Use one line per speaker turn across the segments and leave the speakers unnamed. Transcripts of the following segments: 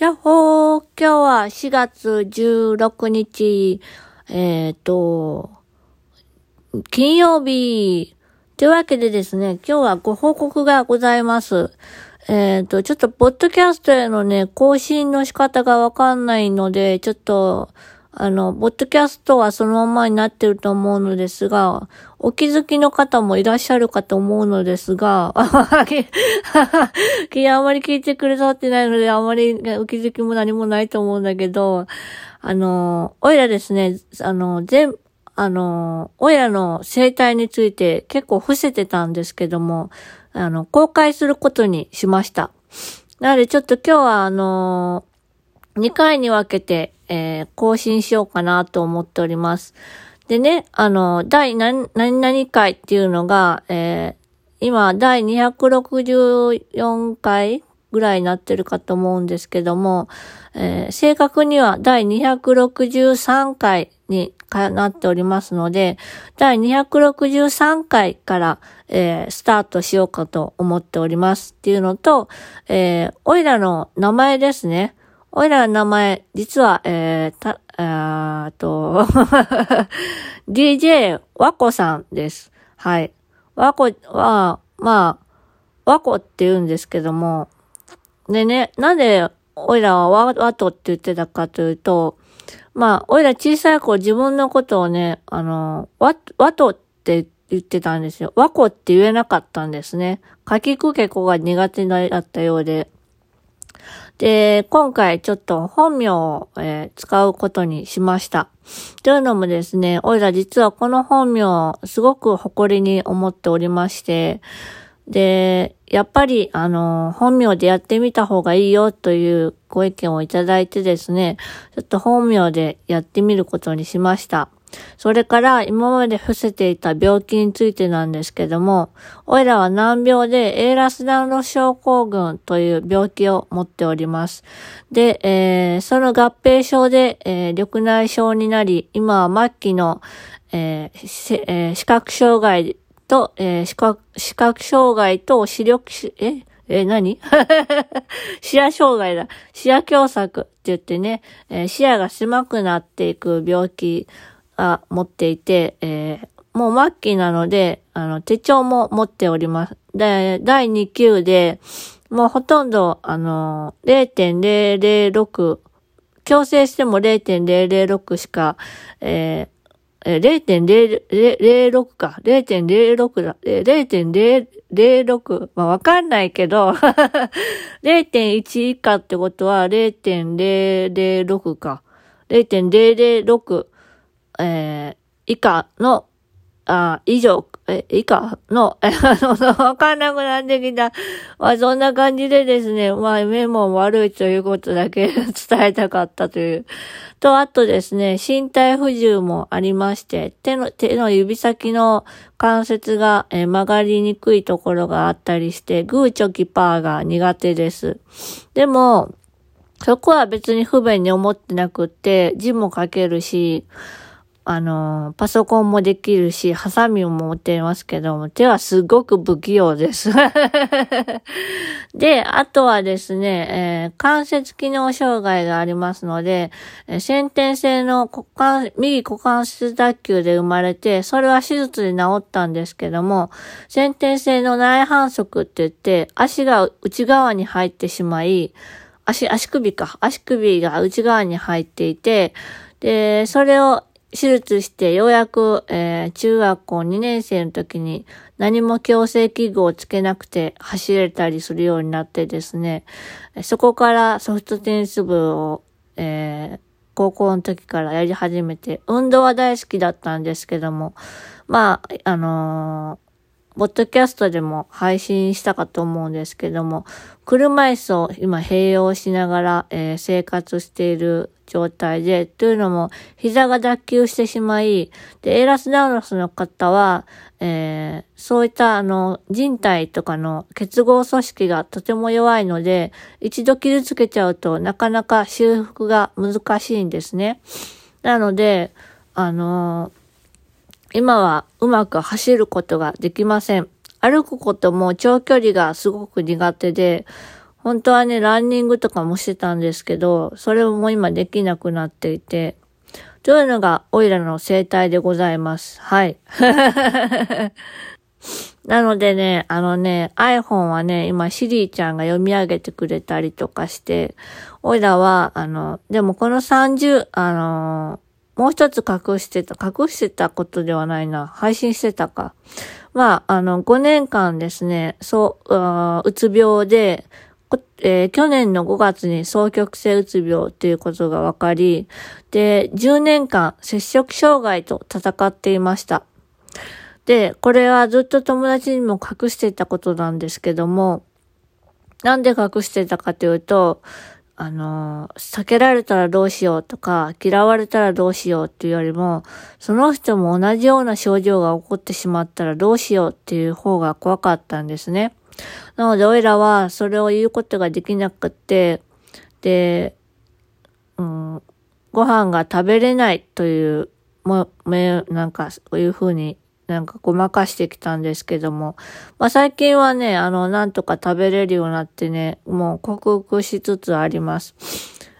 やっほー、今日は4月16日、えっ、ー、と、金曜日。というわけでですね、今日はご報告がございます。えっ、ー、と、ちょっと、ポッドキャストへのね、更新の仕方がわかんないので、ちょっと、あの、ボッドキャストはそのままになってると思うのですが、お気づきの方もいらっしゃるかと思うのですが、あまり聞いてくれさってないので、あまりお気づきも何もないと思うんだけど、あの、おいらですね、あの、全、あの、おいらの生態について結構伏せてたんですけども、あの、公開することにしました。なのでちょっと今日はあの、2回に分けて、えー、更新しようかなと思っております。でね、あの、第何、何々回っていうのが、えー、今、第264回ぐらいになってるかと思うんですけども、えー、正確には第263回になっておりますので、第263回から、えー、スタートしようかと思っておりますっていうのと、えー、おいらの名前ですね。おいらの名前、実は、えー、た、えーと、DJ ワコさんです。はい。ワコは、まあ、ワコって言うんですけども、でね、なんで、おいらはワワトって言ってたかというと、まあ、おいら小さい頃自分のことをね、あの、ワ、ワトって言ってたんですよ。ワコって言えなかったんですね。書きくけこが苦手だったようで。で、今回ちょっと本名を、えー、使うことにしました。というのもですね、おいら実はこの本名、すごく誇りに思っておりまして、で、やっぱり、あの、本名でやってみた方がいいよというご意見をいただいてですね、ちょっと本名でやってみることにしました。それから今まで伏せていた病気についてなんですけども、おいらは難病でエーラスダンロ症候群という病気を持っております。で、えー、その合併症で、えー、緑内障になり、今は末期の、えーえー、視覚障害と、えー、視覚、視覚障害と視力、え？え、何？視野障害だ。視野狭窄って言ってね、えー、視野が狭くなっていく病気あ、持っていて、えー、もう末期なので、あの、手帳も持っております。で、第2級で、もうほとんど、あの、0.006、強制しても0.006しか、えー、0.006か。0.06だ。0.006。まあ、わかんないけど 0.1以下ってことは0.006か。0.006。えー、以下の、あ以上、え、以下の、え、あの、わかんなくなってきた。まあ、そんな感じでですね、まあ、目も悪いということだけ 伝えたかったという。と、あとですね、身体不自由もありまして、手の、手の指先の関節が、え曲がりにくいところがあったりして、グーチョキパーが苦手です。でも、そこは別に不便に思ってなくって、字も書けるし、あの、パソコンもできるし、ハサミも持っていますけども、手はすごく不器用です。で、あとはですね、えー、関節機能障害がありますので、えー、先天性の股関、右股関節脱臼で生まれて、それは手術で治ったんですけども、先天性の内反則って言って、足が内側に入ってしまい、足、足首か。足首が内側に入っていて、で、それを手術してようやく、えー、中学校2年生の時に何も矯正器具をつけなくて走れたりするようになってですね、そこからソフトテニス部を、えー、高校の時からやり始めて、運動は大好きだったんですけども、まあ、あのーポッドキャストでも配信したかと思うんですけども、車椅子を今併用しながら、えー、生活している状態で、というのも、膝が脱臼してしまい、で、エラスダウロスの方は、えー、そういったあの、人体とかの結合組織がとても弱いので、一度傷つけちゃうとなかなか修復が難しいんですね。なので、あの今はうまく走ることができません。歩くことも長距離がすごく苦手で、本当はね、ランニングとかもしてたんですけど、それも今できなくなっていて、というのが、オイラの生態でございます？はい。なのでね、あのね、iPhone はね、今、シリーちゃんが読み上げてくれたりとかして、オイラは、あの、でもこの30、あのもう一つ隠してた、隠してたことではないな。配信してたか。まあ、あの、5年間ですね、そう、うつ病で、えー、去年の5月に双極性うつ病っていうことが分かり、で、10年間摂食障害と戦っていました。で、これはずっと友達にも隠してたことなんですけども、なんで隠してたかというと、あの、避けられたらどうしようとか、嫌われたらどうしようっていうよりも、その人も同じような症状が起こってしまったらどうしようっていう方が怖かったんですね。なので、おいらはそれを言うことができなくって、で、うん、ご飯が食べれないという、も、め、なんか、そういうふうになんかごまかしてきたんですけども、まあ最近はね、あの、なんとか食べれるようになってね、もう克服しつつあります。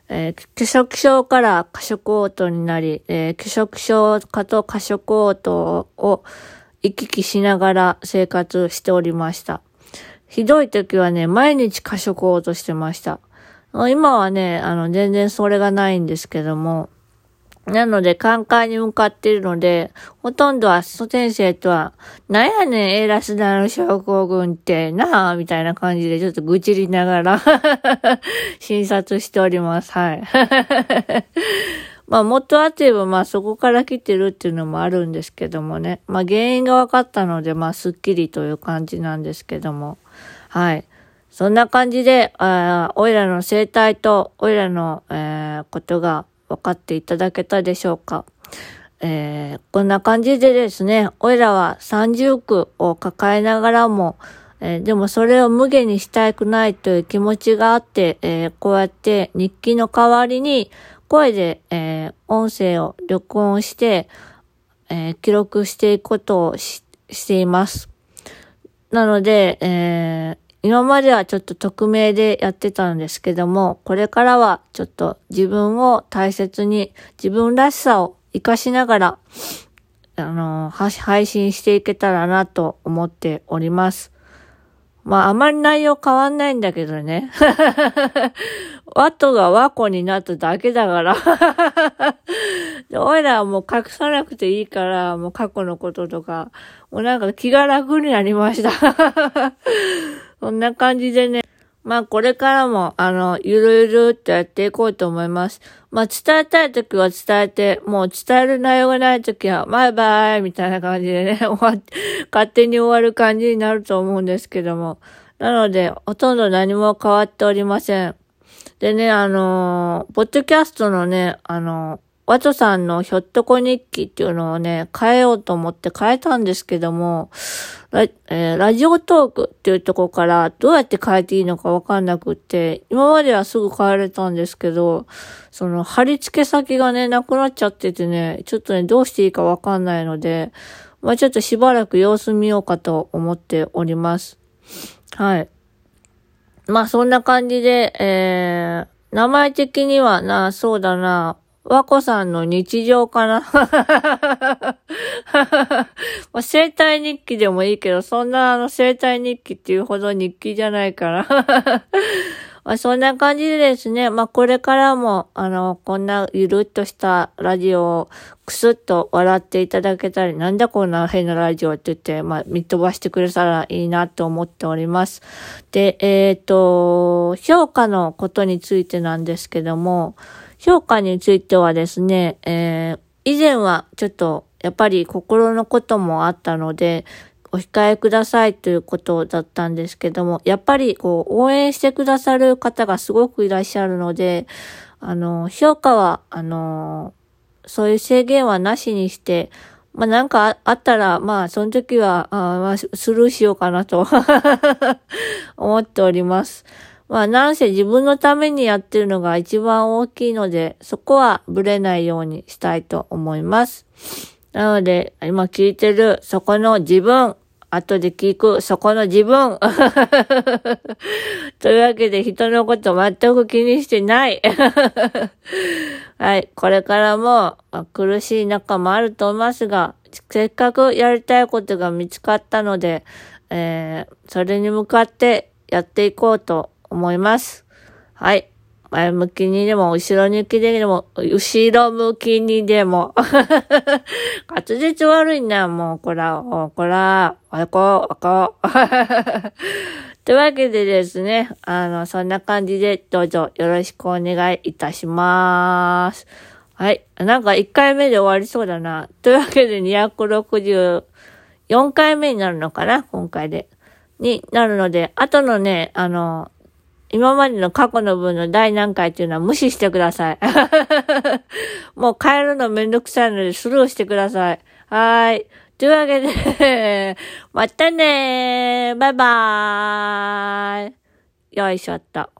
えー、拒食症から過食嘔吐になり、えー、拒食症かと過食嘔吐を行き来しながら生活しておりました。ひどい時はね、毎日過食嘔吐してました。今はね、あの、全然それがないんですけども、なので、カンカンに向かっているので、ほとんどは蘇先生とは、なんやねん、エラスダの症候群ってなあ、みたいな感じでちょっと愚痴りながら 診察しております。はい。まあ、元はといえば、まあ、そこから来てるっていうのもあるんですけどもね。まあ、原因が分かったので、まあ、すっきりという感じなんですけども。はい。そんな感じで、あおいらの生態と、おいらの、えー、ことが分かっていただけたでしょうか。えー、こんな感じでですね、おいらは三重苦を抱えながらも、えー、でもそれを無限にしたくないという気持ちがあって、えー、こうやって日記の代わりに声で、え音声を録音して、え記録していくことをしています。なので、えー、今まではちょっと匿名でやってたんですけども、これからはちょっと自分を大切に、自分らしさを活かしながら、あの、配信していけたらなと思っております。まあ、あまり内容変わんないんだけどね。ワトがワコになっただけだから おいらはもう隠さなくていいから、もう過去のこととか、もうなんか気が楽になりましたそんな感じでね。まあこれからも、あの、ゆるゆるってやっていこうと思います。まあ伝えたいときは伝えて、もう伝える内容がないときは、バイバイみたいな感じでね、終わって、勝手に終わる感じになると思うんですけども。なので、ほとんど何も変わっておりません。でね、あのー、ポッドキャストのね、あのーワトさんのひょっとこ日記っていうのをね、変えようと思って変えたんですけども、ラ,、えー、ラジオトークっていうとこからどうやって変えていいのかわかんなくって、今まではすぐ変えれたんですけど、その貼り付け先がね、なくなっちゃっててね、ちょっとね、どうしていいかわかんないので、まあちょっとしばらく様子見ようかと思っております。はい。まあそんな感じで、えー、名前的にはな、そうだな、和子さんの日常かな、生体日記でもいいけど、そんなあの生体日記っていうほど日記じゃないから。まあ、そんな感じでですね、まあ、これからも、あの、こんなゆるっとしたラジオをくすっと笑っていただけたり、なんだこんな変なラジオって言って、まあ、見飛ばしてくれたらいいなと思っております。で、えっ、ー、と、評価のことについてなんですけども、評価についてはですね、えー、以前はちょっとやっぱり心のこともあったので、お控えくださいということだったんですけども、やっぱりこう応援してくださる方がすごくいらっしゃるので、あの、評価は、あの、そういう制限はなしにして、まあなんかあったら、まあその時は、あまあスルーしようかなと 思っております。まあ、なんせ自分のためにやってるのが一番大きいので、そこはブレないようにしたいと思います。なので、今聞いてる、そこの自分、後で聞く、そこの自分。というわけで人のこと全く気にしてない。はい。これからも、苦しい中もあると思いますが、せっかくやりたいことが見つかったので、えー、それに向かってやっていこうと思います。はい。前向きにでも、後ろ向きでも、後ろ向きにでも。滑舌悪いな、もう、こら、こら、あこう、あこ。というわけでですね、あの、そんな感じでどうぞよろしくお願いいたします。はい。なんか1回目で終わりそうだな。というわけで264回目になるのかな今回で。になるので、あとのね、あの、今までの過去の分の第何回っていうのは無視してください。もう変えるのめんどくさいのでスルーしてください。はーい。というわけで またねーバイバーイよいしょっと。